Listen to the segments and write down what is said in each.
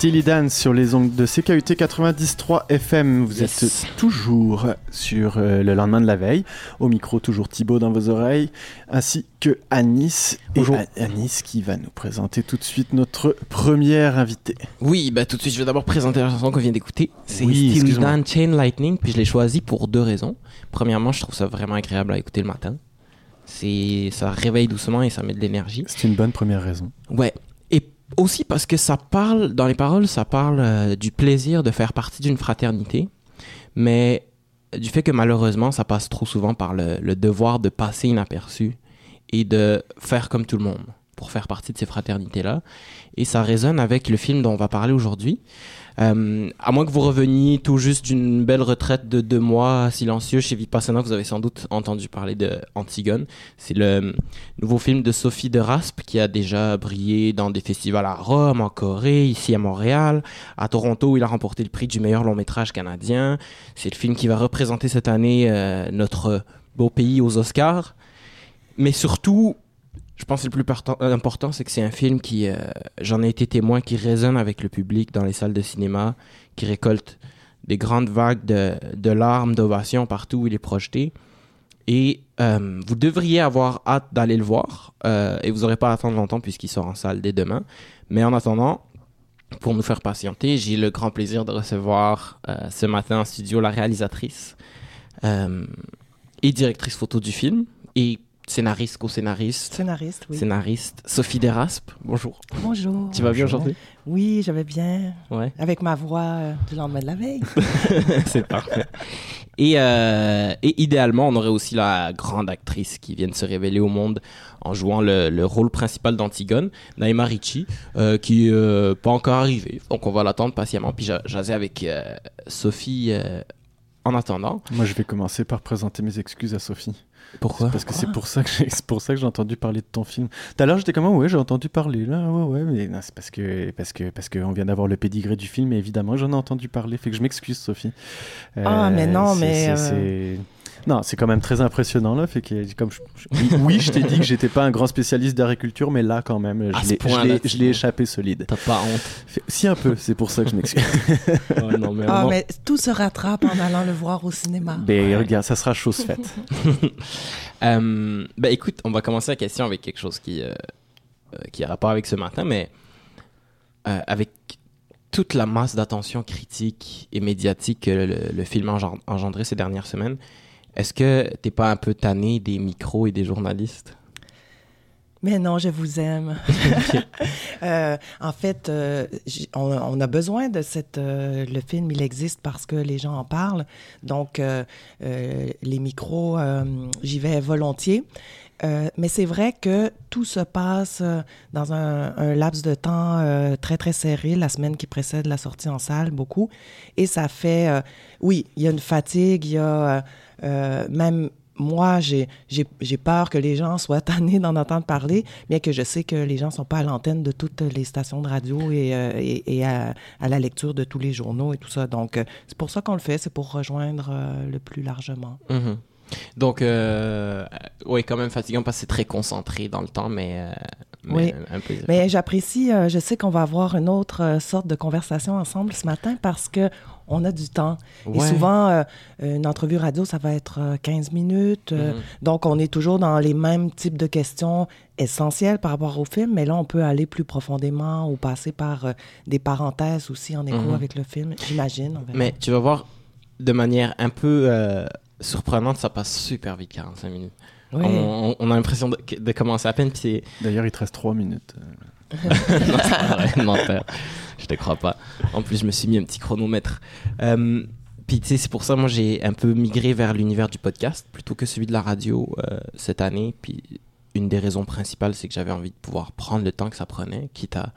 Steely Dan sur les ongles de CKUT 90.3 FM. Vous Yes. êtes toujours sur euh, le lendemain de la veille. Au micro, toujours Thibaut dans vos oreilles, ainsi que Anis. Bonjour. Et Anis qui va nous présenter tout de suite notre première invitée. Oui, bah tout de suite, je vais d'abord présenter la chanson qu'on vient d'écouter. C'est Oui, Steely excuse-moi. Dan Chain Lightning, puis je l'ai choisi pour deux raisons. Premièrement, je trouve ça vraiment agréable à écouter le matin. C'est, ça réveille doucement et ça met de l'énergie. C'est une bonne première raison. Ouais. Aussi parce que ça parle, dans les paroles, ça parle euh, du plaisir de faire partie d'une fraternité, mais du fait que malheureusement, ça passe trop souvent par le, le devoir de passer inaperçu et de faire comme tout le monde pour faire partie de ces fraternités-là. Et ça résonne avec le film dont on va parler aujourd'hui. Euh, à moins que vous reveniez tout juste d'une belle retraite de deux mois silencieux chez Vipassana, vous avez sans doute entendu parler de Antigone. C'est le nouveau film de Sophie de Raspe qui a déjà brillé dans des festivals à Rome, en Corée, ici à Montréal, à Toronto où il a remporté le prix du meilleur long métrage canadien. C'est le film qui va représenter cette année euh, notre beau pays aux Oscars. Mais surtout, je pense que le plus euh, important, c'est que c'est un film qui, euh, j'en ai été témoin, qui résonne avec le public dans les salles de cinéma, qui récolte des grandes vagues de, larmes, d'ovations partout où il est projeté. Et euh, vous devriez avoir hâte d'aller le voir. et vous n'aurez pas à attendre longtemps puisqu'il sort en salle dès demain. Mais en attendant, pour nous faire patienter, j'ai le grand plaisir de recevoir ce matin en studio la réalisatrice et directrice photo du film et scénariste, co-scénariste, Scénariste, oui. scénariste Sophie Deraspe. Bonjour. Bonjour. Tu vas bien aujourd'hui? Oui, je vais bien. Ouais. Avec ma voix euh, du lendemain de la veille. C'est parfait. Et, euh, et idéalement, on aurait aussi la grande actrice qui vient de se révéler au monde en jouant le, le rôle principal d'Antigone, Naima Ricci, euh, qui n'est euh, pas encore arrivée. Donc on va l'attendre patiemment. Puis j'a- jasais avec euh, Sophie euh, en attendant. Moi, je vais commencer par présenter mes excuses à Sophie. Pourquoi Parce que c'est pour ça que j'ai c'est pour ça que j'ai entendu parler de ton film. Tout à l'heure, j'étais comme Ah ouais, j'ai entendu parler là, ouais ouais, mais non, c'est parce que parce que parce que on vient d'avoir le pédigré du film et évidemment, j'en ai entendu parler, fait que je m'excuse Sophie. Euh, Ah, mais non, c'est- mais, c'est- euh, c'est- non, c'est quand même très impressionnant là, fait que comme je- je- oui, je t'ai dit que j'étais pas un grand spécialiste d'agriculture, mais là quand même, je l'ai- je point-là, l'ai tu- je l'ai échappé solide. T'as pas honte Fait- si un peu, c'est pour ça que je m'excuse. Non, mais Ah, mais tout se rattrape en allant le voir au cinéma. Ben regarde, ça sera chose faite. Euh, ben écoute, on va commencer la question avec quelque chose qui, euh, euh, qui a rapport avec ce matin, mais euh, avec toute la masse d'attention critique et médiatique que le, le film a engen- engendré ces dernières semaines, est-ce que t'es pas un peu tanné des micros et des journalistes? Mais non, je vous aime. Euh, en fait, euh, on, on a besoin de cette. euh, le film, il existe parce que les gens en parlent. Donc, les micros, j'y vais volontiers. Mais c'est vrai que tout se passe dans un, un laps de temps très, très serré, la semaine qui précède la sortie en salle, beaucoup. Et ça fait, oui, il y a une fatigue, il y a euh, même moi, j'ai peur que les gens soient tannés d'en entendre parler, bien que je sais que les gens sont pas à l'antenne de toutes les stations de radio et, euh, et, et à, à la lecture de tous les journaux et tout ça. Donc, euh, c'est pour ça qu'on le fait, c'est pour rejoindre euh, le plus largement. Mhm. Donc, euh, oui, quand même fatigant parce que c'est très concentré dans le temps, mais, euh, mais Oui. un, un peu. Mais j'apprécie, euh, je sais qu'on va avoir une autre sorte de conversation ensemble ce matin parce que on a du temps. Et souvent, euh, une entrevue radio, ça va être euh, 15 minutes. euh, Mhm. Donc, on est toujours dans les mêmes types de questions essentielles par rapport au film, mais là, on peut aller plus profondément ou passer par euh, des parenthèses aussi en écho Mhm. avec le film, j'imagine. Mais tu vas voir, de manière un peu euh, surprenante, ça passe super vite, 45 minutes. Oui. On, on a l'impression de, de commencer à peine. D'ailleurs, il te reste trois minutes. non, c'est pas vrai. Je te crois pas. En plus, je me suis mis un petit chronomètre. Euh, puis tu sais, c'est pour ça, moi, j'ai un peu migré vers l'univers du podcast plutôt que celui de la radio euh, cette année. Puis une des raisons principales, c'est que j'avais envie de pouvoir prendre le temps que ça prenait, quitte à,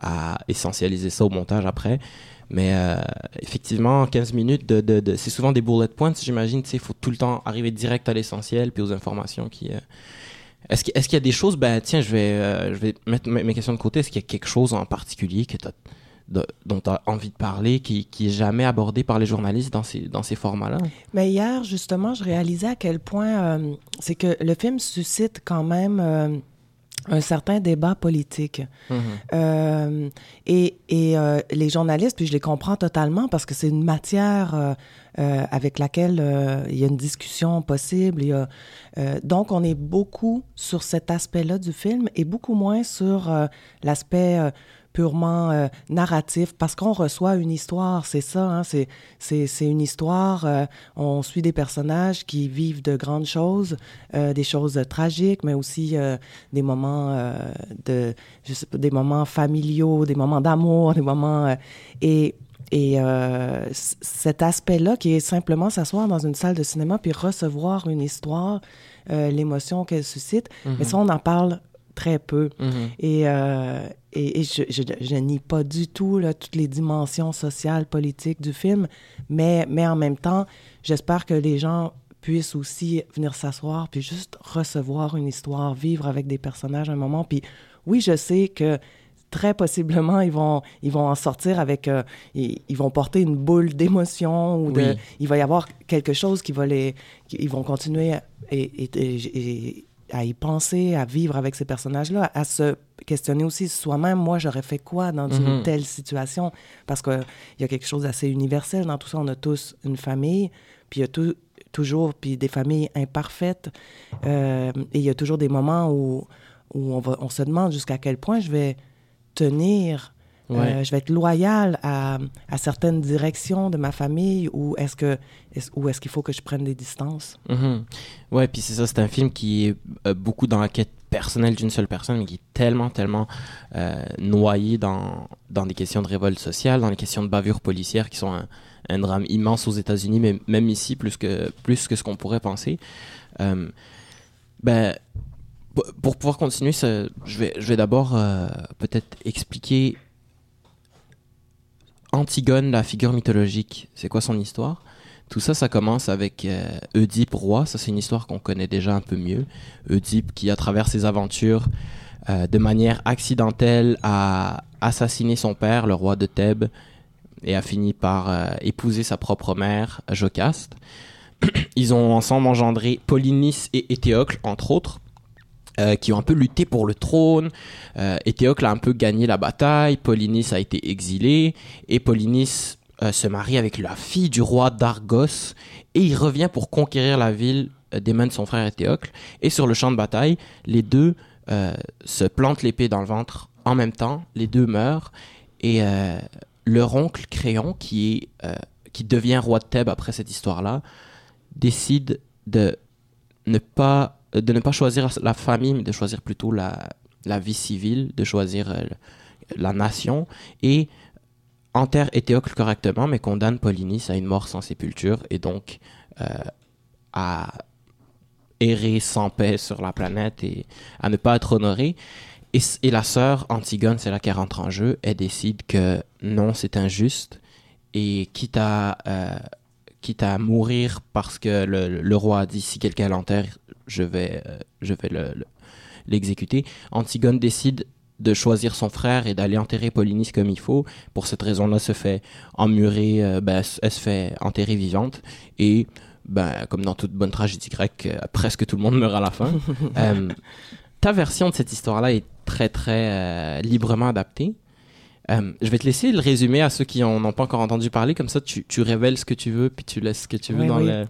à essentialiser ça au montage après. Mais euh, effectivement, 15 minutes, c'est souvent des bullet points, j'imagine. Il faut tout le temps arriver direct à l'essentiel puis aux informations qui... est-ce qu'il est-ce qu'il y a des choses, ben tiens, je vais, euh, je vais mettre mes questions de côté. Est-ce qu'il y a quelque chose en particulier que de- dont tu as envie de parler qui, qui est jamais abordé par les journalistes dans ces, dans ces formats-là? Mais hier, justement, je réalisais à quel point euh, c'est que le film suscite quand même euh, un certain débat politique. Mhm. Euh, et et euh, les journalistes, puis je les comprends totalement parce que c'est une matière euh, avec laquelle il y a une discussion possible. Il y a, donc, on est beaucoup sur cet aspect-là du film et beaucoup moins sur l'aspect purement euh, narratif parce qu'on reçoit une histoire, c'est ça, hein, c'est, c'est, c'est une histoire, euh, on suit des personnages qui vivent de grandes choses, euh, des choses tragiques, mais aussi des moments de, je sais pas, des moments familiaux, des moments d'amour, des moments et et euh, c- cet aspect-là qui est simplement s'asseoir dans une salle de cinéma puis recevoir une histoire, euh, l'émotion qu'elle suscite, mais ça on en parle très peu. Mhm. Et, euh, et, et je, je, je nie pas du tout là, toutes les dimensions sociales, politiques du film, mais, mais en même temps, j'espère que les gens puissent aussi venir s'asseoir puis juste recevoir une histoire, vivre avec des personnages un moment. Puis oui, je sais que très possiblement, ils vont, ils vont en sortir avec... euh, ils, ils vont porter une boule d'émotion ou de... Oui. Il va y avoir quelque chose qui va les... qui- ils vont continuer et- à y penser, à vivre avec ces personnages-là, à se questionner aussi soi-même, moi, j'aurais fait quoi dans une Mhm. telle situation? Parce qu'il y a quelque chose d'assez universel dans tout ça. On a tous une famille, puis il y a tout- toujours puis des familles imparfaites. euh, et il y a toujours des moments où, où on, va, on se demande jusqu'à quel point je vais tenir, Ouais. euh, je vais être loyal à, à certaines directions de ma famille ou est-ce que est ou est-ce qu'il faut que je prenne des distances? Mhm. Ouais, puis c'est ça, c'est un film qui est euh, beaucoup dans la quête personnelle d'une seule personne, mais qui est tellement, tellement euh, noyé dans, dans des questions de révolte sociale, dans les questions de bavure policière, qui sont un, un drame immense aux États-Unis, mais même ici, plus que, plus que ce qu'on pourrait penser. Ben, pour pouvoir continuer, ça, je vais, je vais d'abord euh, peut-être expliquer Antigone, la figure mythologique, c'est quoi son histoire? Tout ça, ça commence avec euh, Oedipe roi. Ça, c'est une histoire qu'on connaît déjà un peu mieux. Oedipe qui, à travers ses aventures, euh, de manière accidentelle, a assassiné son père, le roi de Thèbes, et a fini par euh, épouser sa propre mère, Jocaste. Ils ont ensemble engendré Polynice et Éthéocle, entre autres, euh, qui ont un peu lutté pour le trône. Euh, Éthéocle a un peu gagné la bataille, Polynice a été exilé, et Polynice euh, se marie avec la fille du roi d'Argos, et il revient pour conquérir la ville des mains de son frère Éthéocle. Et sur le champ de bataille, les deux euh, se plantent l'épée dans le ventre en même temps, les deux meurent, et leur oncle Créon, qui, est, qui devient roi de Thèbes après cette histoire-là, décide de ne pas, de ne pas choisir la famille, mais de choisir plutôt la, la vie civile, de choisir euh, la nation, et enterre Éthéocle correctement, mais condamne Polynice à une mort sans sépulture, et donc euh, à errer sans paix sur la planète et à ne pas être honorée. Et, la sœur Antigone, c'est là qu'elle rentre en jeu, elle décide que non, c'est injuste, et quitte à, euh, quitte à mourir parce que le, le roi a dit si quelqu'un l'enterre, je vais, euh, je vais le- le- l'exécuter, Antigone décide de choisir son frère et d'aller enterrer Polynice comme il faut. Pour cette raison-là, se fait emmurer, euh, ben, elle se fait enterrer vivante. Et, ben, comme dans toute bonne tragédie grecque, euh, presque tout le monde meurt à la fin. Ta version de cette histoire-là est très, très librement adaptée. Euh, je vais te laisser le résumer à ceux qui en ont pas encore entendu parler. Comme ça, tu, tu révèles ce que tu veux, puis tu laisses ce que tu veux Oui, dans oui. le...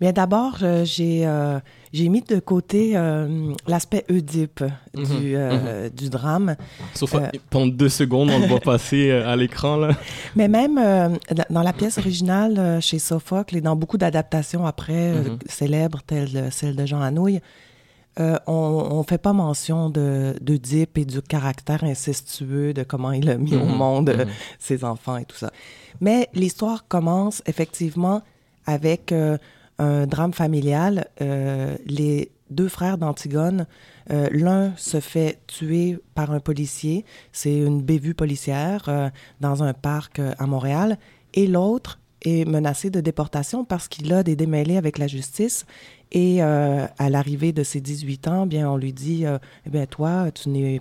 Bien, d'abord, j'ai euh, j'ai mis de côté euh, l'aspect Oedipe Mhm, du, euh, du drame. Sauf Euh, pendant deux secondes, on le voit passer à l'écran, là. Mais même dans- la pièce originale chez Sophocle et dans beaucoup d'adaptations après Mhm. célèbres, telles celle de Jean Anouilh, on ne fait pas mention d'Oedipe et du caractère incestueux, de comment il a mis au Mhm, monde mhm. ses enfants et tout ça. Mais l'histoire commence effectivement avec un drame familial. Euh, les deux frères d'Antigone, euh, l'un se fait tuer par un policier, c'est une bévue policière euh, dans un parc à Montréal, et l'autre est menacé de déportation parce qu'il a des démêlés avec la justice. Et à l'arrivée de ses 18 ans, bien, on lui dit, eh toi, tu n'es,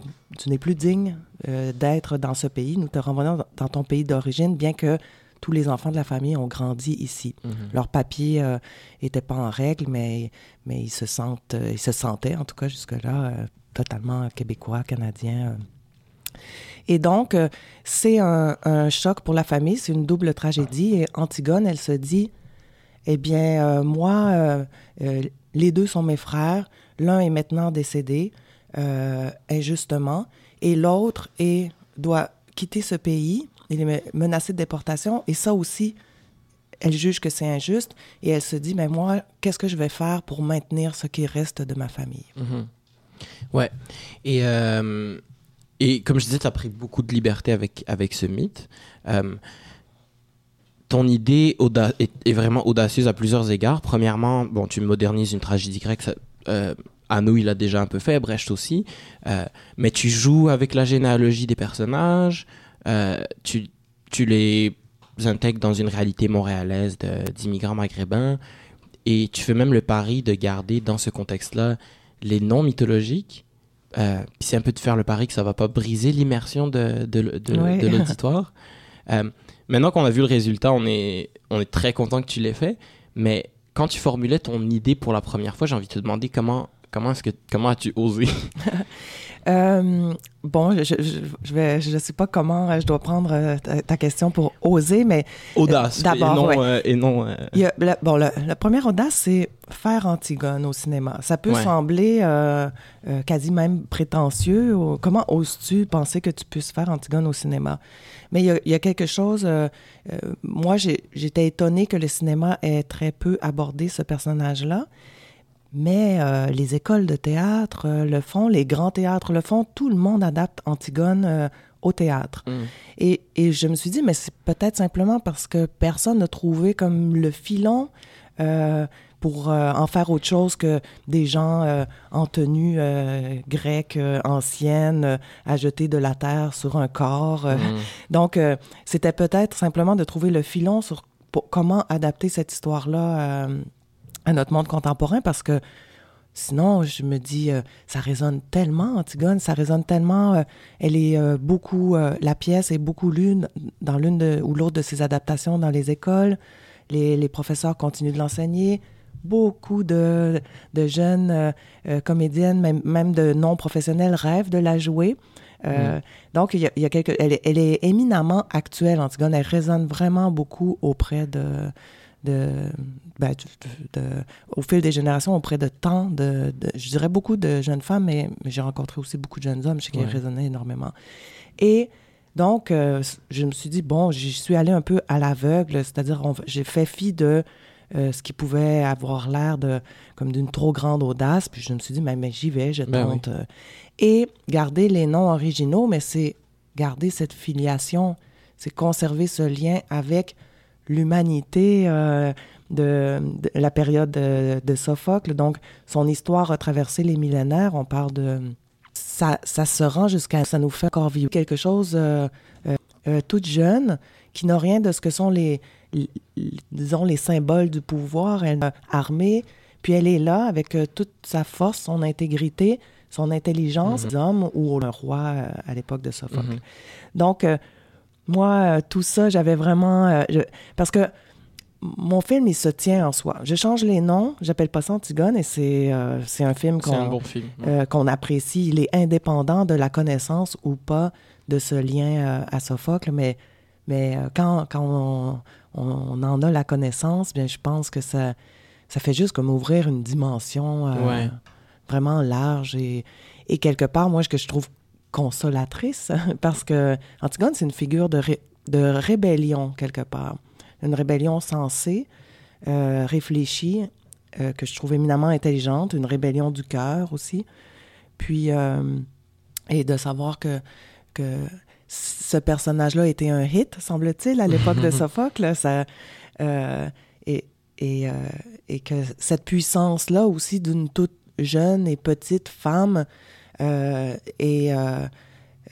plus digne d'être dans ce pays. Nous te renvoyons dans ton pays d'origine, bien que tous les enfants de la famille ont grandi ici. Leurs papiers n'étaient pas en règle, mais, mais ils, se sentent, euh, ils se sentaient, en tout cas jusque-là, euh, totalement québécois, canadien. Et donc, c'est un, un, choc pour la famille, c'est une double tragédie. Et Antigone, elle se dit, eh bien, moi, les deux sont mes frères, l'un est maintenant décédé, injustement, et l'autre doit quitter ce pays, il est menacé de déportation, et ça aussi, elle juge que c'est injuste et elle se dit, mais moi, qu'est-ce que je vais faire pour maintenir ce qui reste de ma famille? Mm-hmm. Ouais. Et, euh, et comme je disais, tu as pris beaucoup de liberté avec, avec ce mythe. Euh, ton idée est, vraiment audacieuse à plusieurs égards. Premièrement, bon, tu modernises une tragédie grecque. Ça, euh, il a déjà un peu fait, Brecht aussi. mais tu joues avec la généalogie des personnages. Tu, tu les intègres dans une réalité montréalaise d'immigrants maghrébins et tu fais même le pari de garder dans ce contexte-là les noms mythologiques. Euh, puis c'est un peu de faire le pari que ça va pas briser l'immersion de, de, de, l'auditoire. euh, maintenant qu'on a vu le résultat, on est, on est très content que tu l'aies fait. Mais quand tu formulais ton idée pour la première fois, j'ai envie de te demander comment, comment, est-ce que, comment as-tu osé? Euh, bon, je, je, je, vais, je sais pas comment je dois prendre euh, ta, question pour oser, mais euh, audace. d'abord, et non. Il y a, bon, la, première audace, c'est faire Antigone au cinéma. Ça peut sembler quasi même prétentieux. comment oses-tu penser que tu puisses faire Antigone au cinéma? Mais il y a, il y a quelque chose. moi, j'étais étonnée que le cinéma ait très peu abordé ce personnage-là. Mais euh, les écoles de théâtre euh, le font, les grands théâtres le font, tout le monde adapte Antigone euh, au théâtre. Mm. Et, et, je me suis dit, mais c'est peut-être simplement parce que personne n'a trouvé comme le filon pour en faire autre chose que des gens en tenue grecque ancienne à jeter de la terre sur un corps. Mm. Donc, c'était peut-être simplement de trouver le filon sur comment adapter cette histoire-là à notre monde contemporain parce que sinon, je me dis, euh, ça résonne tellement, Antigone, ça résonne tellement, euh, elle est euh, beaucoup, la pièce est beaucoup lue dans l'une ou l'autre de ses adaptations dans les écoles. Les, les professeurs continuent de l'enseigner. Beaucoup de, de jeunes comédiennes, même, même de non-professionnels, rêvent de la jouer. Mm. Donc, il y a, il y a quelque, elle, est, elle est éminemment actuelle, Antigone. Elle résonne vraiment beaucoup auprès de, ben, de, au fil des générations, auprès de tant de, je dirais beaucoup de jeunes femmes, mais, j'ai rencontré aussi beaucoup de jeunes hommes chez qui ouais. résonné énormément. Et donc, euh, je me suis dit, bon, j'y suis allée un peu à l'aveugle, c'est-à-dire j'ai fait fi de euh, ce qui pouvait avoir l'air de comme d'une trop grande audace, puis je me suis dit, mais, mais j'y vais, je ben tente. Euh. Et garder les noms originaux, mais c'est garder cette filiation, c'est conserver ce lien avec l'humanité euh, de, la période de, Sophocle. Donc, son histoire a traversé les millénaires. On parle de... Ça, ça se rend jusqu'à... Ça nous fait encore vivre quelque chose euh, euh, toute jeune qui n'a rien de ce que sont les, disons, les symboles du pouvoir. Elle est armée, puis elle est là avec toute sa force, son intégrité, son intelligence, mm -hmm. ou le roi à l'époque de Sophocle. Mhm. Donc, moi, euh, tout ça, j'avais vraiment... Euh, parce que mon film, il se tient en soi. Je change les noms, j'appelle pas ça Antigone, et c'est euh, c'est un film qu'on apprécie. Il est indépendant de la connaissance ou pas de ce lien à Sophocle, mais, mais quand, quand on, on, en a la connaissance, bien, je pense que ça, ça fait juste comme ouvrir une dimension vraiment large. Et, et quelque part, moi, ce que je trouve consolatrice, parce que Antigone, c'est une figure de, de rébellion, quelque part. Une rébellion sensée, euh, réfléchie, euh, que je trouve éminemment intelligente, une rébellion du cœur aussi. Puis, euh, et de savoir que, que ce personnage-là était un hit, semble-t-il, à l'époque de Sophocle. Ça, et, et, et que cette puissance-là aussi d'une toute jeune et petite femme et euh,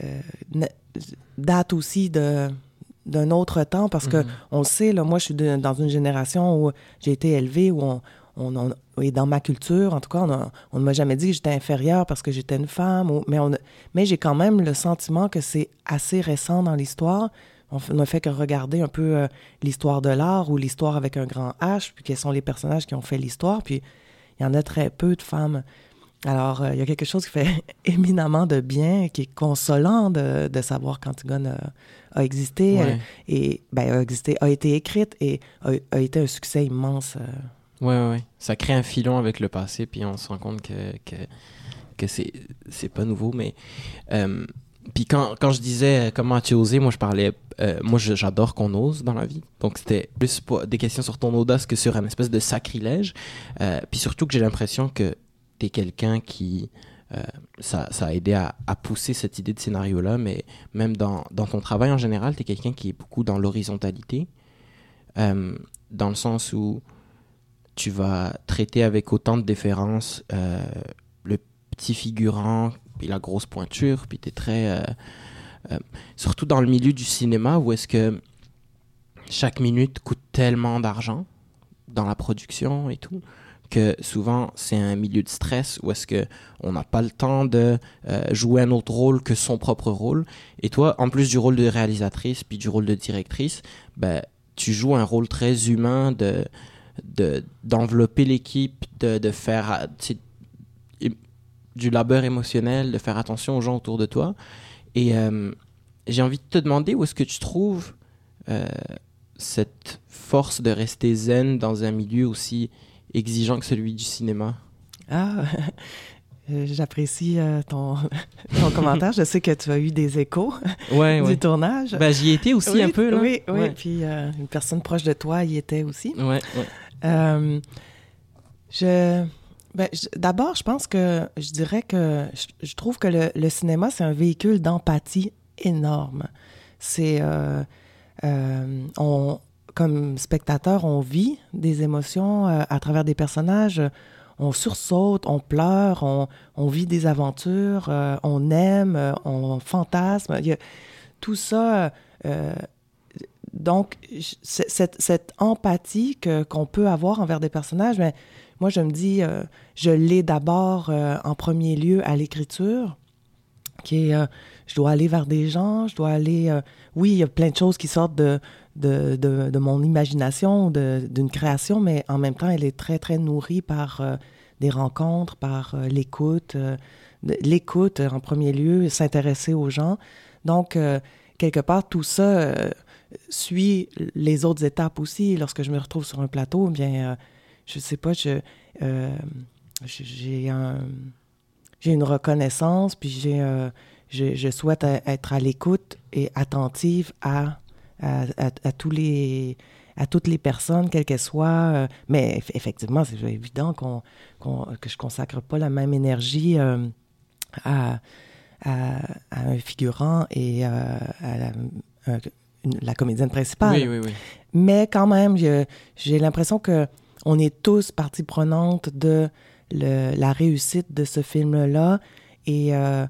euh, date aussi de d'un autre temps parce que mhm. on sait là moi je suis dans une génération où j'ai été élevée où on, on, et dans ma culture en tout cas on, ne m'a jamais dit que j'étais inférieure parce que j'étais une femme mais on mais j'ai quand même le sentiment que c'est assez récent dans l'histoire on ne fait que regarder un peu l'histoire de l'art ou l'histoire avec un grand H puis quels sont les personnages qui ont fait l'histoire puis il y en a très peu de femmes alors, euh, il y a quelque chose qui fait éminemment de bien, qui est consolant de, de savoir qu'Antigone a, a existé, Ouais. euh, et ben, a existé, a été écrite et a, a été un succès immense. euh. Ouais, ouais. Ça crée un filon avec le passé, puis on se rend compte que, que, que c'est, c'est pas nouveau. Mais. euh, puis quand, quand je disais euh, comment as-tu osé, moi je parlais. euh, moi j'adore qu'on ose dans la vie. Donc c'était plus des questions sur ton audace que sur un espèce de sacrilège. Euh, puis surtout que j'ai l'impression que t'es quelqu'un qui. euh, ça, a aidé à, pousser cette idée de scénario-là, mais même dans, ton travail en général, t'es quelqu'un qui est beaucoup dans l'horizontalité. Euh, dans le sens où tu vas traiter avec autant de déférence euh, le petit figurant, puis la grosse pointure, puis t'es très... euh, euh, surtout dans le milieu du cinéma, où est-ce que chaque minute coûte tellement d'argent dans la production et tout, que souvent c'est un milieu de stress où est-ce que on n'a pas le temps de euh, jouer un autre rôle que son propre rôle. Et toi, en plus du rôle de réalisatrice puis du rôle de directrice, ben, tu joues un rôle très humain de de- d'envelopper l'équipe, de, de faire é- du labeur émotionnel, de faire attention aux gens autour de toi. Et euh, j'ai envie de te demander où est-ce que tu trouves euh, cette force de rester zen dans un milieu aussi exigeant que celui du cinéma? Ah, euh, j'apprécie euh, ton, ton commentaire. Je sais que tu as eu des échos Ouais, du tournage. Ben, j'y étais aussi oui, un peu, là. Oui, oui. Ouais. Puis euh, une personne proche de toi y était aussi. Ouais, je, ben, d'abord, je pense que je dirais que je, je trouve que le, le cinéma, c'est un véhicule d'empathie énorme. C'est. on, comme spectateur, on vit des émotions euh, à travers des personnages. On sursaute, on pleure, on, on vit des aventures, euh, on aime, euh, on fantasme. Y a tout ça. donc, cette, cette empathie qu'on peut avoir envers des personnages, mais moi, je me dis, je l'ai d'abord en premier lieu à l'écriture, qui est, je dois aller vers des gens, je dois aller, oui, il y a plein de choses qui sortent de, de, mon imagination, d'une création, mais en même temps, elle est très, très nourrie par euh, des rencontres, par euh, l'écoute, euh, l'écoute en premier lieu, s'intéresser aux gens. Donc, quelque part, tout ça suit les autres étapes aussi. Lorsque je me retrouve sur un plateau, eh bien, je sais pas, j'ai un, j'ai une reconnaissance, puis je, souhaite être à l'écoute et attentive à, à, à- à tous les à toutes les personnes, quelles qu'elles soient. euh, mais eff- effectivement, c'est évident qu'on, qu'on- que je consacre pas la même énergie euh, à, à, à un figurant et euh, à la, un- une- la comédienne principale. Oui, oui, oui. Mais quand même, je- j'ai l'impression que on est tous partie prenante de le- la réussite de ce film-là. Et, euh,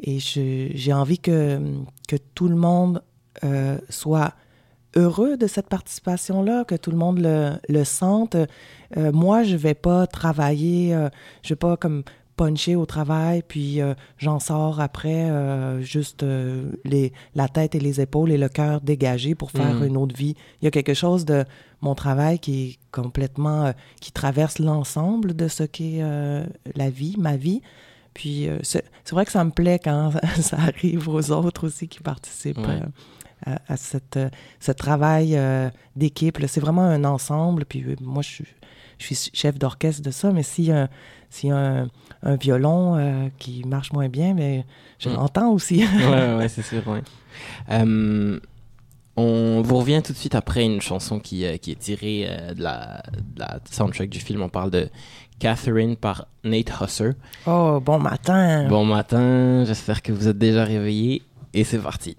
et je- j'ai envie que, que tout le monde euh, soit heureux de cette participation-là, que tout le monde le, le sente. Euh, moi, je vais pas travailler, euh, je vais pas comme puncher au travail, puis euh, j'en sors après juste les, la tête et les épaules et le cœur dégagés pour faire Mhm. une autre vie. Il y a quelque chose de mon travail qui est complètement, qui traverse l'ensemble de ce qu'est la vie, ma vie. Puis c'est c'est vrai que ça me plaît quand ça arrive aux autres aussi qui participent Ouais. À, à cette, euh, ce travail euh, d'équipe. C'est vraiment un ensemble. Puis euh, moi, je suis, je suis chef d'orchestre de ça, mais s'il y a, un- a un, un violon euh, qui marche moins bien, mais je Mm. l'entends aussi. ouais, ouais, ouais, c'est sûr, ouais. Euh, on vous revient tout de suite après une chanson qui, qui est tirée de, la, de la soundtrack du film. On parle de Catherine par Nate Husser. oh, bon matin. Bon matin, j'espère que vous êtes déjà réveillés. Et c'est parti.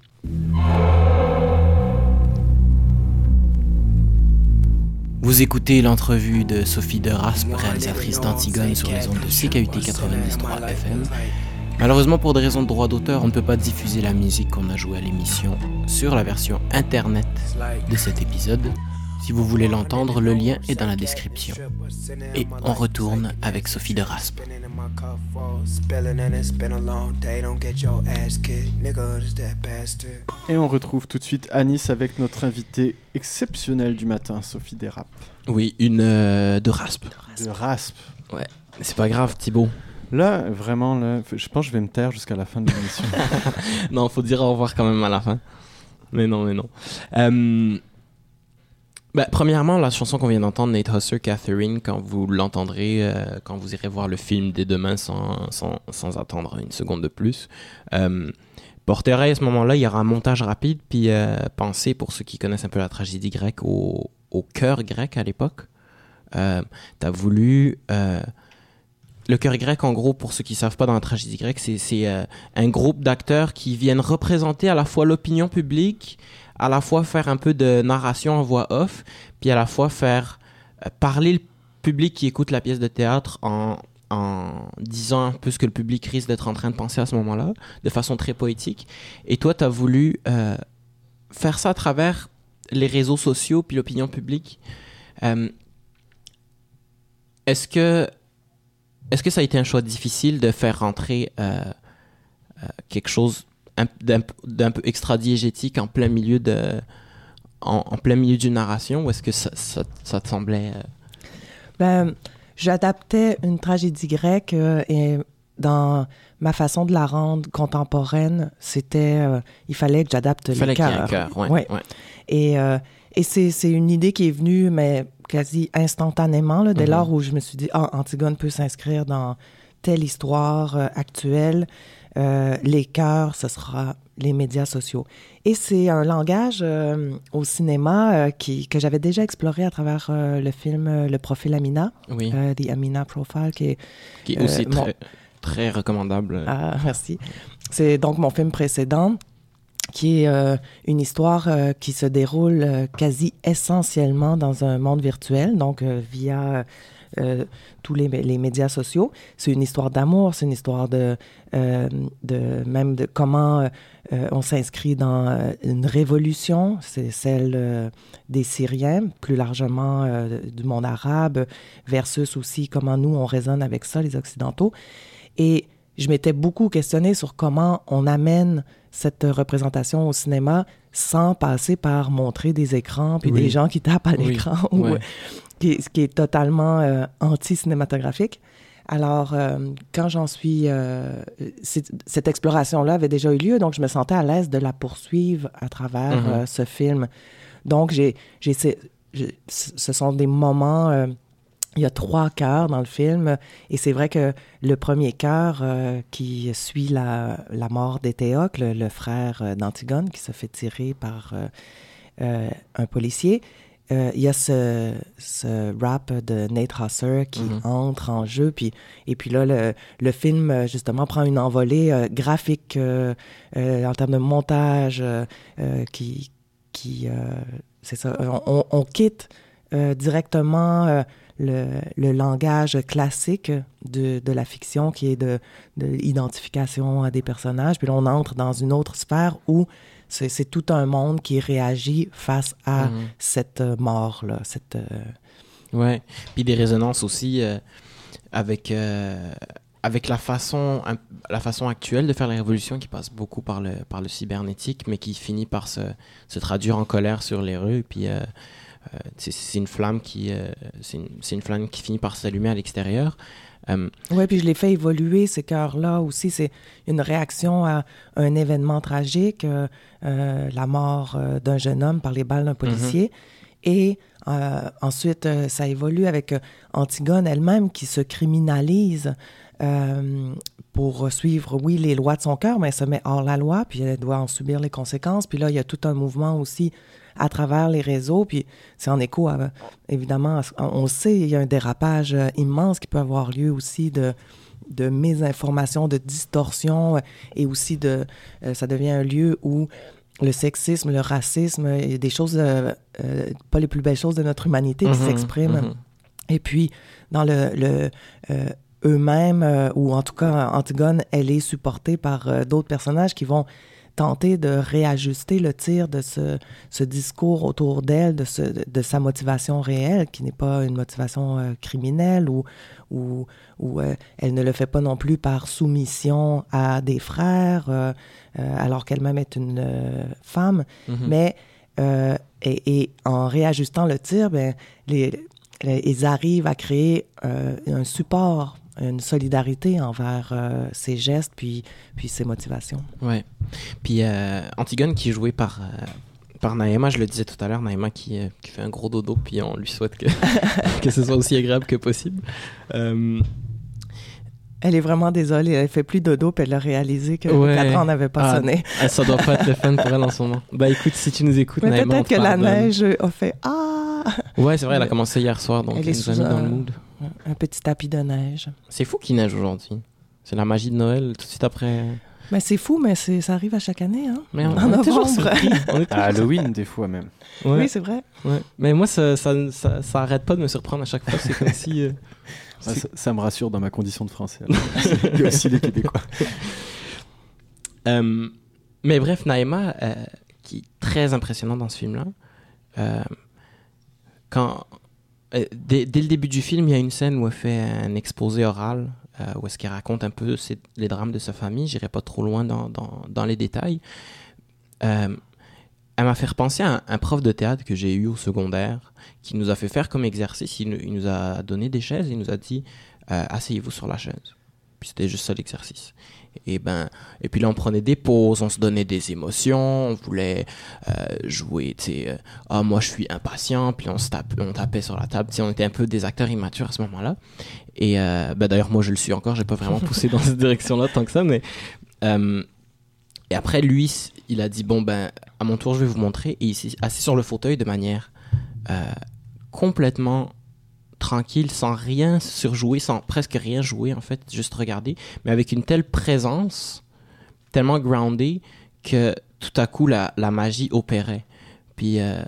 Vous écoutez l'entrevue de Sophie de Raspe, réalisatrice d'Antigone sur les ondes de CKUT 93 FM. Malheureusement, pour des raisons de droit d'auteur, on ne peut pas diffuser la musique qu'on a jouée à l'émission sur la version internet de cet épisode. Si vous voulez l'entendre, le lien est dans la description. Et on retourne avec Sophie de Raspe. Et on retrouve tout de suite Anis avec notre invitée exceptionnelle du matin, Sophie Desrap. Oui, une euh, de Raspe. De Rasp. Mais c'est pas grave, Thibaut. Là, vraiment, là, je pense que je vais me taire jusqu'à la fin de l'émission. non, faut dire au revoir quand même à la fin. Mais non, mais non. Euh, ben, premièrement, la chanson qu'on vient d'entendre, Nate Husser, Catherine, quand vous l'entendrez, euh, quand vous irez voir le film dès demain sans, attendre une seconde de plus, euh, à ce moment-là, il y aura un montage rapide, puis euh, pensez, pour ceux qui connaissent un peu la tragédie grecque, au, chœur grec à l'époque. Euh, T'as voulu... Euh, le chœur grec, en gros, pour ceux qui savent pas dans la tragédie grecque, c'est un groupe d'acteurs qui viennent représenter à la fois l'opinion publique, à la fois faire un peu de narration en voix off, puis à la fois faire euh, parler le public qui écoute la pièce de théâtre en, disant un peu ce que le public risque d'être en train de penser à ce moment-là, de façon très poétique. Et toi, tu as voulu euh, faire ça à travers les réseaux sociaux puis l'opinion publique. Euh, est-ce que est-ce que ça a été un choix difficile de faire rentrer quelque chose d'un peu extra-diégétique en plein milieu de en, en plein milieu d'une narration ou est-ce que ça, ça, ça te semblait euh, Ben, j'adaptais une tragédie grecque euh, et dans ma façon de la rendre contemporaine, c'était euh, il fallait que j'adapte les fallait cœur ouais, Ouais. ouais. Et, et c'est, une idée qui est venue, mais quasi instantanément, là, dès Mhm. lors où je me suis dit, ah, Antigone peut s'inscrire dans telle histoire actuelle. Euh, les cœurs, ce sera les médias sociaux. Et c'est un langage euh, au cinéma euh, qui, que j'avais déjà exploré à travers le film Le Profil Amina, oui The Amina Profile, qui est qui est aussi mon- très très recommandable ah, merci. C'est donc mon film précédent, qui est euh, une histoire euh, qui se déroule euh, quasi essentiellement dans un monde virtuel, donc via tous les, médias sociaux. C'est une histoire d'amour, c'est une histoire de, même de comment on s'inscrit dans une révolution, c'est celle des Syriens, plus largement du monde arabe, versus aussi comment nous on raisonne avec ça, les Occidentaux. Et je m'étais beaucoup questionnée sur comment on amène cette représentation au cinéma sans passer par montrer des écrans puis Oui. des gens qui tapent à Oui. l'écran, ou, Ouais. euh, qui, est- ce qui est totalement euh, anti-cinématographique. Alors, euh, quand j'en suis... euh, cette exploration-là avait déjà eu lieu, donc je me sentais à l'aise de la poursuivre à travers Mhm. euh, ce film. Donc, j'ai- ce sont des moments... il y a trois cœurs dans le film, et c'est vrai que le premier cœur euh, qui suit la, la mort d'Éthéocle, le, le frère euh, d'Antigone, qui se fait tirer par euh, euh, un policier, il y a ce, ce rap de Nate Husser qui Mhm. entre en jeu, puis, et puis là, le, le film, justement, prend une envolée graphique en termes de montage qui... qui c'est ça, on, on- on quitte directement le, le langage classique de, de la fiction qui est de, de l'identification à des personnages. Puis là, on entre dans une autre sphère où c'est tout un monde qui réagit face à Mhm. cette mort-là. Cette, euh, Ouais. Puis des résonances aussi euh, avec, euh, avec la façon, la façon actuelle de faire la révolution qui passe beaucoup par le, par le cybernétique, mais qui finit par se, se traduire en colère sur les rues. Puis euh, c'est c'est une flamme qui, euh, c'est une, une flamme qui finit par s'allumer à l'extérieur. Euh, Oui, puis je l'ai fait évoluer, ces cœurs-là aussi. C'est une réaction à un événement tragique, euh, euh, la mort euh, d'un jeune homme par les balles d'un policier. Et euh, ensuite, euh, ça évolue avec euh, Antigone elle-même qui se criminalise euh, pour suivre, oui, les lois de son cœur, mais elle se met hors la loi, puis elle doit en subir les conséquences. Puis là, il y a tout un mouvement aussi à travers les réseaux, puis c'est en écho, à, évidemment, on sait, il y a un dérapage euh, immense qui peut avoir lieu aussi de de mésinformation, de distorsion, euh, et aussi de, euh, ça devient un lieu où le sexisme, le racisme, il y a des choses, euh, euh, pas les plus belles choses de notre humanité qui mhm, s'expriment. mhm. Et puis, dans le, le, eux-mêmes, ou en tout cas, Antigone, elle est supportée par d'autres personnages qui vont tenter de réajuster le tir de ce, ce discours autour d'elle, de, ce, de sa motivation réelle, qui n'est pas une motivation euh, criminelle ou, ou, ou euh, elle ne le fait pas non plus par soumission à des frères, euh, alors qu'elle-même est une femme. Mhm. Mais et, et en réajustant le tir, ben, les, les- ils arrivent à créer un support une solidarité envers ses gestes puis, puis ses motivations. Ouais. Puis Antigone, qui est jouée par par Naïma, je le disais tout à l'heure, Naïma qui, qui, fait un gros dodo, puis on lui souhaite que, que ce soit aussi agréable que possible. Euh, elle est vraiment désolée, elle fait plus dodo, puis elle a réalisé que le cadran n'avait pas ah, sonné. Ah, ça doit pas être le fun pour elle en ce moment. Bah écoute, si tu nous écoutes, Mais peut-être que la neige a fait Ah Ouais, c'est vrai, elle a commencé hier soir, donc elle, est nous a mis dans le mood. Un petit tapis de neige. C'est fou qu'il neige aujourd'hui. C'est la magie de Noël, tout de suite après. Mais c'est fou, mais ça arrive à chaque année. Hein? Mais on, en est toujours surpris. à Halloween, des fois même. Oui, c'est vrai. Ouais. Mais moi, ça, ça, ça, arrête pas de me surprendre à chaque fois. C'est comme si. Euh, ça, me rassure dans ma condition de français. Il y a aussi les Québécois. Euh, mais bref, Naïma, euh, qui est très impressionnante dans ce film-là, euh. Dès, le début du film, il y a une scène où elle fait un exposé oral, où est-ce qu'elle raconte un peu les drames de sa famille. J'irai pas trop loin dans, les détails. elle m'a fait repenser à un, prof de théâtre que j'ai eu au secondaire, qui nous a fait faire comme exercice. Il, nous a donné des chaises, il nous a dit euh, asseyez-vous sur la chaise. Puis c'était juste ça l'exercice. Et ben, et puis là on prenait des pauses, on se donnait des émotions, on voulait euh, jouer, tu sais, euh, ah moi je suis impatient, puis on se tape, on tapait sur la table, tu sais, on était un peu des acteurs immatures à ce moment-là. Et ben d'ailleurs moi je le suis encore, j'ai pas vraiment poussé dans cette direction-là tant que ça, mais et après lui, il a dit bon ben à mon tour je vais vous montrer et il s'est assis sur le fauteuil de manière euh, complètement tranquille, sans rien surjouer, sans presque rien jouer en fait, juste regarder, mais avec une telle présence, tellement grounded que tout à coup la, la magie opérait. Puis euh,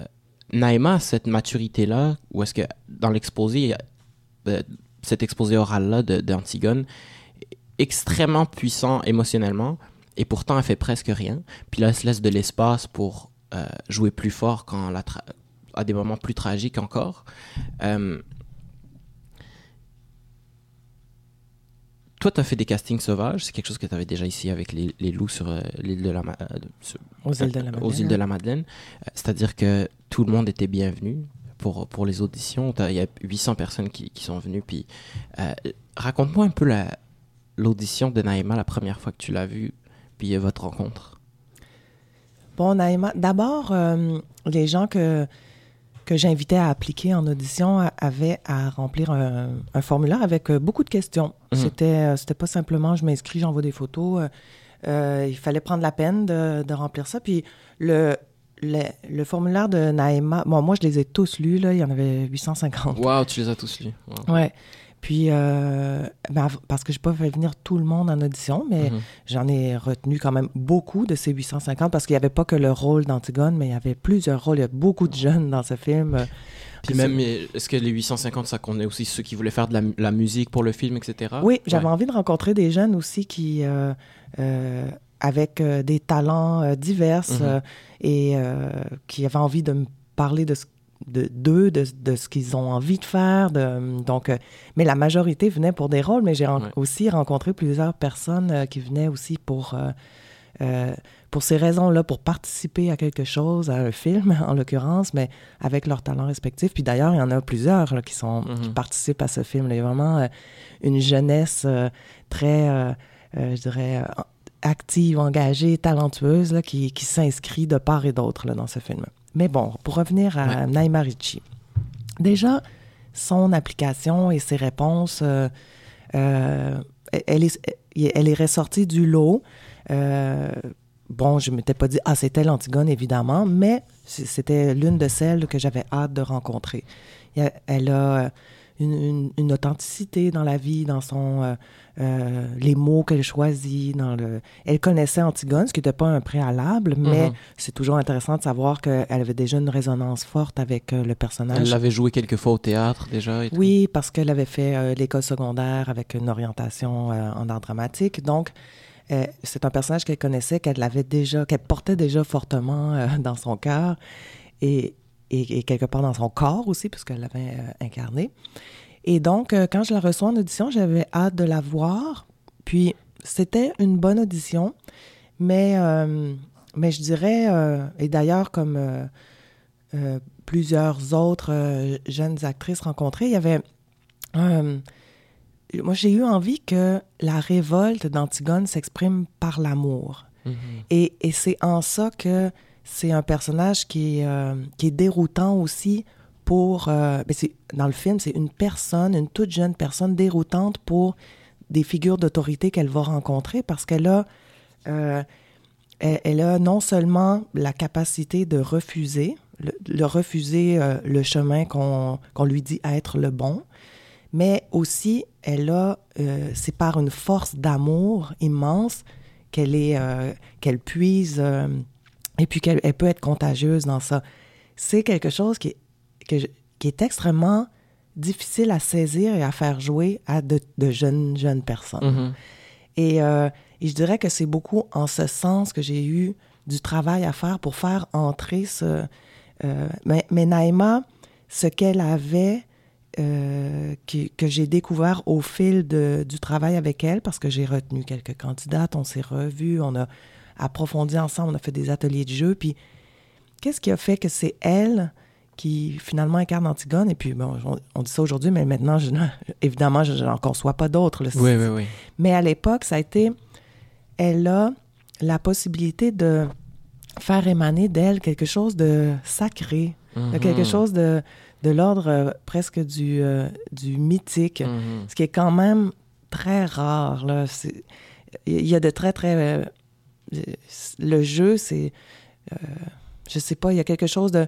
Naïma, cette maturité-là, ou est-ce que dans l'exposé, euh, cet exposé oral-là d'Antigone, extrêmement puissant émotionnellement, et pourtant elle fait presque rien. Puis là, elle se laisse de l'espace pour euh, jouer plus fort quand à des moments plus tragiques encore. Euh, toi, tu as fait des castings sauvages. C'est quelque chose que tu avais déjà ici avec les, les loups sur euh, l'île de la, euh, aux îles de la Madeleine. Aux îles de la Madeleine. C'est-à-dire que tout le monde était bienvenu pour, pour les auditions. Il y a 800 personnes qui, qui sont venues. Puis, raconte-moi un peu l'audition de Naïma la première fois que tu l'as vue, puis votre rencontre. Bon, Naïma, d'abord, les gens que que j'invitais à appliquer en audition avait à remplir un, formulaire avec euh, beaucoup de questions. Mhm. C'était, euh, c'était pas simplement je m'inscris, j'envoie des photos. Euh, il fallait prendre la peine de, de remplir ça. Puis le, le, formulaire de Naïma, bon, moi je les ai tous lus, là, il y en avait 850. Waouh, tu les as tous lus. Wow. Ouais. Puis, euh, ben, parce que je n'ai pas fait venir tout le monde en audition, mais mhm. j'en ai retenu quand même beaucoup de ces 850 parce qu'il n'y avait pas que le rôle d'Antigone, mais il y avait plusieurs rôles. Il y a beaucoup de jeunes dans ce film. Puis même, est-ce que les 850, ça connaît aussi ceux qui voulaient faire de la, musique pour le film, etc.? Oui, j'avais envie de rencontrer des jeunes aussi qui, euh, euh, avec des talents divers mhm. et qui avaient envie de me parler de ce d'eux, de, de, ce qu'ils ont envie de faire. De, donc, euh, mais la majorité venait pour des rôles, mais j'ai aussi rencontré plusieurs personnes euh, qui venaient aussi pour, euh, pour ces raisons-là, pour participer à quelque chose, à un film en l'occurrence, mais avec leurs talents respectifs. Puis d'ailleurs, il y en a plusieurs qui, sont, qui mm-hmm. participent à ce film. Il y a vraiment une jeunesse très, je dirais, active, engagée, talentueuse, là, qui, qui s'inscrit de part et d'autre dans ce film. Mais bon, pour revenir à Naima Ricci. Déjà, son application et ses réponses, euh, euh, elle, est, elle est ressortie du lot. Euh, bon, je ne m'étais pas dit, ah, c'était l'Antigone, évidemment, mais c'était l'une de celles que j'avais hâte de rencontrer. Elle a une, authenticité dans la vie, dans son, euh, euh, les mots qu'elle choisit. Dans le... Elle connaissait Antigone, ce qui n'était pas un préalable, mais mhm. c'est toujours intéressant de savoir qu'elle avait déjà une résonance forte avec euh, le personnage. Elle l'avait joué quelques fois au théâtre déjà. oui, parce qu'elle avait fait l'école secondaire avec une orientation en art dramatique. Donc, c'est un personnage qu'elle connaissait, qu'elle avait déjà, qu'elle portait déjà fortement dans son cœur. Et, et, quelque part dans son corps aussi, puisqu'elle l'avait euh, incarné. Et donc, euh, quand je la reçois en audition, j'avais hâte de la voir. Puis, c'était une bonne audition, mais, euh, mais je dirais, et d'ailleurs, comme plusieurs autres jeunes actrices rencontrées, il y avait moi, j'ai eu envie que la révolte d'Antigone s'exprime par l'amour. Mhm. Et, et c'est en ça que c'est un personnage qui est, euh, qui est déroutant aussi pour... euh, ben, c'est- dans le film, c'est une personne, une toute jeune personne déroutante pour des figures d'autorité qu'elle va rencontrer parce qu'elle a, euh, elle, a non seulement la capacité de refuser, le, le refuser euh, le chemin qu'on lui dit être le bon, mais aussi elle a, c'est par une force d'amour immense qu'elle est, qu'elle puise, et puis qu'elle elle peut être contagieuse dans ça. C'est quelque chose qui est, que je- qui est extrêmement difficile à saisir et à faire jouer à de, de jeunes, jeunes personnes. Mhm. Et, euh, et je dirais que c'est beaucoup en ce sens que j'ai eu du travail à faire pour faire entrer ce... euh, mais, mais Naïma, ce qu'elle avait, euh, qui- que j'ai découvert au fil de- du travail avec elle, parce que j'ai retenu quelques candidates, on s'est revus, on a approfondi ensemble, on a fait des ateliers de jeu, puis qu'est-ce qui a fait que c'est elle qui finalement incarne Antigone, et puis bon, on, on dit ça aujourd'hui, mais maintenant, je, évidemment, je n'en conçois pas d'autres. Oui, oui, oui. Mais à l'époque, ça a été, elle a la possibilité de faire émaner d'elle quelque chose de sacré, de Mhm. quelque chose de, de l'ordre euh, presque du, euh, du mythique, Mhm. ce qui est quand même très rare. Là. Il y a de très, très... le jeu, c'est... euh, je sais pas, il y a quelque chose de...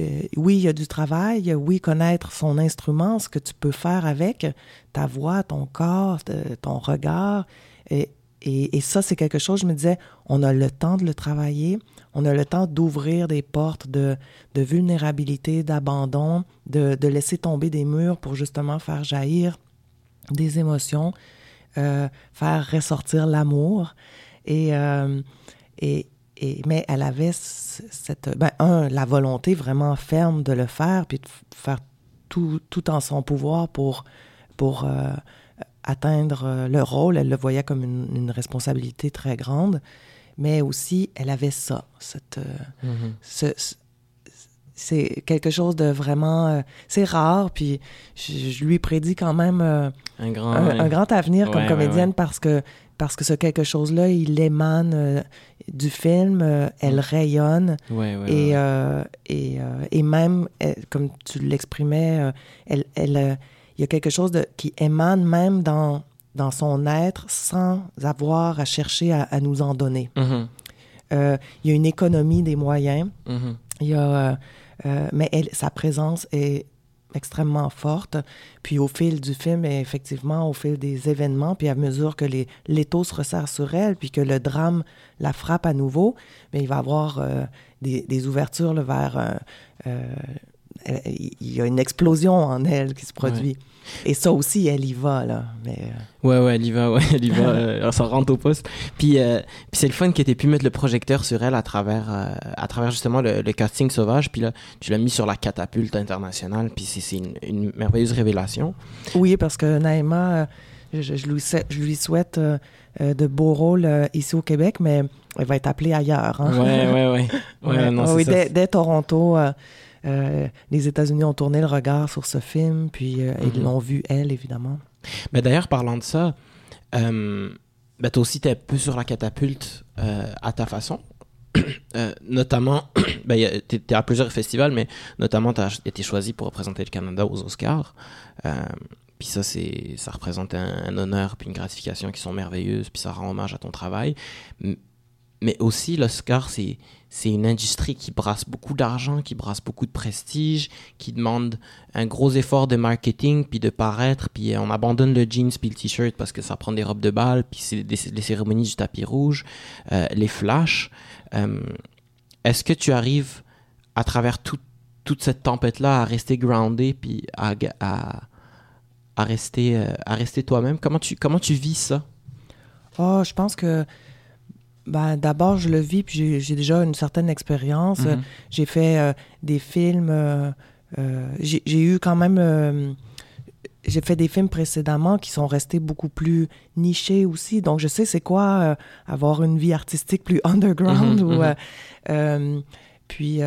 euh, oui, il y a du travail, oui, connaître son instrument, ce que tu peux faire avec ta voix, ton corps, ton regard. Et, ça, c'est quelque chose, je me disais, on a le temps de le travailler, on a le temps d'ouvrir des portes de, vulnérabilité, d'abandon, de, de laisser tomber des murs pour justement faire jaillir des émotions, euh, faire ressortir l'amour. Et, euh, et, et, mais elle avait cette, ben, un, la volonté vraiment ferme de le faire, puis de faire tout, tout en son pouvoir pour, pour euh, atteindre euh, le rôle. Elle le voyait comme une, une responsabilité très grande, mais aussi elle avait ça, cette, Mhm. ce- ce- c'est quelque chose de vraiment euh, c'est rare puis je, je lui prédis quand même euh, Un grand. un, un grand avenir comme ouais, comédienne ouais. parce que parce que ce quelque chose là il émane euh, du film euh, elle rayonne. Ouais, ouais, et euh, et, et même elle- comme tu l'exprimais elle elle il y a quelque chose de qui émane même dans dans son être sans avoir à chercher à, à nous en donner. Mhm. Euh, il y a une économie des moyens. Mhm. il y a, mais elle, sa présence est extrêmement forte. Puis au fil du film, et effectivement, au fil des événements, puis à mesure que les l'étau se resserre sur elle, puis que le drame la frappe à nouveau, mais il va avoir euh, des, des ouvertures là, vers... euh, euh, il y a une explosion en elle qui se produit. Et ça aussi, elle y va, là. Mais, euh, Ouais, ouais, elle y va, ouais, elle y va, euh, ça rentre au poste. Puis, euh, puis c'est le fun que tu pu mettre le projecteur sur elle à travers, euh, à travers justement le, le casting sauvage. Puis là, tu l'as mis sur la catapulte internationale. Puis c'est une, une merveilleuse révélation. Oui, parce que Naïma, je, je lui, sais- je lui souhaite de beaux rôles ici au Québec, mais elle va être appelée ailleurs. hein. Ouais, ouais, ouais. Ouais, non, oui, dès, dès Toronto, euh, les États-Unis ont tourné le regard sur ce film, puis euh, ils Mhm. l'ont vu, elle, évidemment. Mais d'ailleurs, parlant de ça, euh, ben, toi aussi, t'es un peu sur la catapulte à ta façon. Notamment, ben, t'es à plusieurs festivals, mais notamment, t'as été choisi pour représenter le Canada aux Oscars. Puis ça, c'est, ça représente un, un honneur puis une gratification qui sont merveilleuses, puis ça rend hommage à ton travail. Mais aussi, l'Oscar, c'est, c'est une industrie qui brasse beaucoup d'argent, qui brasse beaucoup de prestige, qui demande un gros effort de marketing, puis de paraître, puis on abandonne le jeans puis le t-shirt parce que ça prend des robes de bal, puis c'est les cérémonies du tapis rouge, euh, les flashs. Euh, Est-ce que tu arrives, à travers tout- toute cette tempête-là, à rester groundé, puis à, à, à rester, euh, à rester toi-même? Comment tu, comment tu vis ça? Oh, je pense que ben, d'abord, je le vis, puis j'ai- déjà une certaine expérience. Mhm. J'ai fait euh, des films. euh, euh, j'ai eu quand même. j'ai fait des films précédemment qui sont restés beaucoup plus nichés aussi. Donc, je sais c'est quoi avoir une vie artistique plus underground. Mhm, ou, mhm. puis,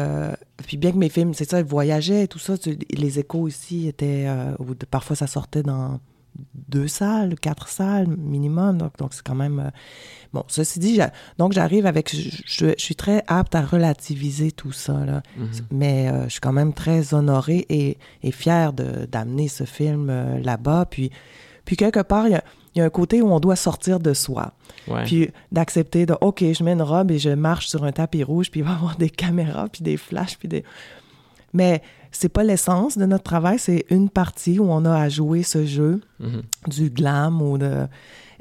puis, bien que mes films, c'est ça, voyageaient et tout ça, tu- les échos ici étaient. parfois, ça sortait dans deux salles, quatre salles minimum. Donc, donc c'est quand même. euh, Bon, ceci dit, donc j'arrive avec. Je, je- je suis très apte à relativiser tout ça, là. Mhm. Mais euh, je suis quand même très honorée et, et fière d'amener ce film euh, là-bas. Puis, puis quelque part, il y a, il y a un côté où on doit sortir de soi. Ouais. Puis d'accepter de, OK, je mets une robe et je marche sur un tapis rouge, puis il va y avoir des caméras, puis des flashs, puis des... Mais c'est pas l'essence de notre travail, c'est une partie où on a à jouer ce jeu Mhm. du glam ou de...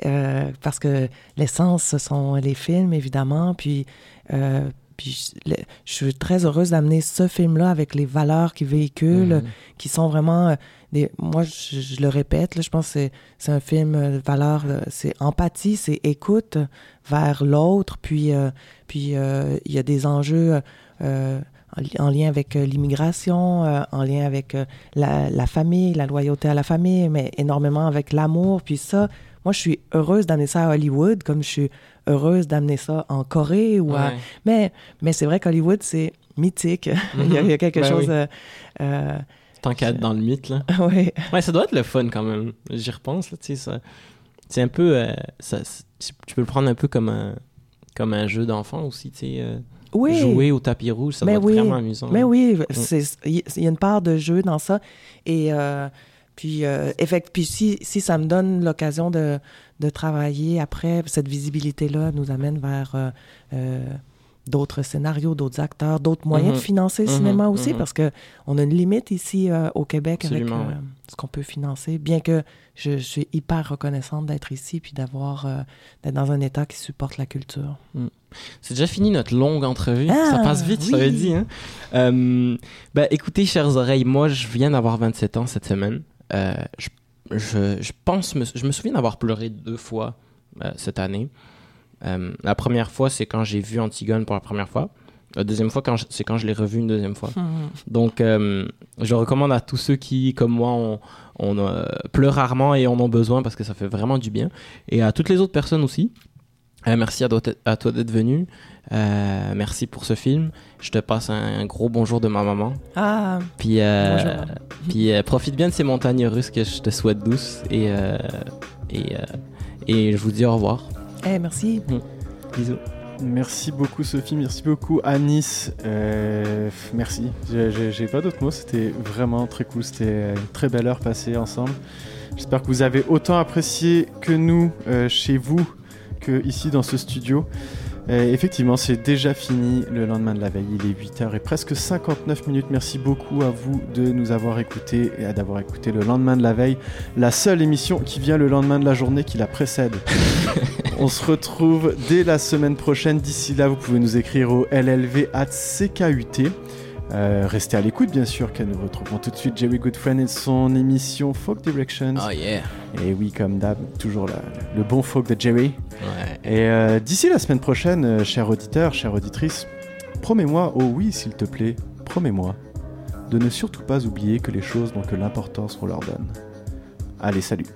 euh, parce que l'essence, ce sont les films, évidemment, puis... euh, puis je, le- je suis très heureuse d'amener ce film-là avec les valeurs qu'il véhicule, Mhm. qui sont vraiment euh, des moi je, je le répète là, je pense que c'est c'est un film de valeur c'est empathie c'est écoute vers l'autre puis euh, puis il y a des enjeux euh, en, li- en lien avec euh, l'immigration euh, en lien avec euh, la, la famille la loyauté à la famille mais énormément avec l'amour puis ça moi je suis heureuse d'amener ça à Hollywood comme je suis heureuse d'amener ça en Corée ou à- Ouais. mais mais c'est vrai qu'Hollywood c'est mythique il, y a, il y a quelque Ben chose oui. euh, Tant qu'à être dans le mythe, là. oui Ouais, ça doit être le fun quand même. J'y repense, là, tu sais. C'est un peu. ça, tu peux le prendre un peu comme un, comme un jeu d'enfant aussi, tu sais. Oui. Jouer au tapis rouge, ça Mais doit oui. être vraiment amusant. Mais oui, c'est- il y a une part de jeu dans ça. Et euh, puis, euh, effect- puis si, si ça me donne l'occasion de, de travailler après, cette visibilité-là nous amène vers euh, euh, d'autres scénarios, d'autres acteurs, d'autres moyens Mhm. de financer le Mhm, cinéma aussi, mhm. parce que on a une limite ici euh, au Québec Absolument, avec euh, ce qu'on peut financer, bien que je, je suis hyper reconnaissante d'être ici puis d'avoir euh, d'être dans un État qui supporte la culture. C'est déjà fini notre longue entrevue. Ah, ça passe vite, ça oui. veut dire. Hein? Ben, écoutez, chères oreilles, moi, je viens d'avoir 27 ans cette semaine. Je, je, je pense, me, je me souviens d'avoir pleuré deux fois cette année. Euh, la première fois, c'est quand j'ai vu Antigone pour la première fois. La deuxième fois, c'est quand je l'ai revu une deuxième fois. Donc, euh, je recommande à tous ceux qui, comme moi, on, on, euh, pleurent rarement et en ont besoin parce que ça fait vraiment du bien. Et à toutes les autres personnes aussi. Euh, merci à, toi- à toi d'être venu. Merci pour ce film. Je te passe un, un gros bonjour de ma maman. Ah, Puis, puis profite bien de ces montagnes russes que je te souhaite douces. Et, et, et je vous dis au revoir. Eh, merci. Bisous. Merci beaucoup Sophie, merci beaucoup Anis. Euh, merci. J'ai pas d'autres mots, c'était vraiment très cool. C'était une très belle heure passée ensemble. J'espère que vous avez autant apprécié que nous euh, chez vous que ici dans ce studio. Effectivement, c'est déjà fini le lendemain de la veille. Il est 8h et presque 59 minutes. Merci beaucoup à vous de nous avoir écoutés et à d'avoir écouté le lendemain de la veille, la seule émission qui vient le lendemain de la journée qui la précède. On se retrouve dès la semaine prochaine. D'ici là, vous pouvez nous écrire au LLV at CKUT. Euh, restez à l'écoute, bien sûr, car nous retrouvons tout de suite Jerry Goodfriend et son émission Folk Directions. Oh yeah. Et oui, comme d'hab, toujours la- le bon folk de Jerry. Ouais. Et euh, d'ici la semaine prochaine, euh, cher auditeur, chère auditrice, promets-moi, oh oui, s'il te plaît, promets-moi, de ne surtout pas oublier que les choses n'ont que l'importance qu'on leur donne. Allez, salut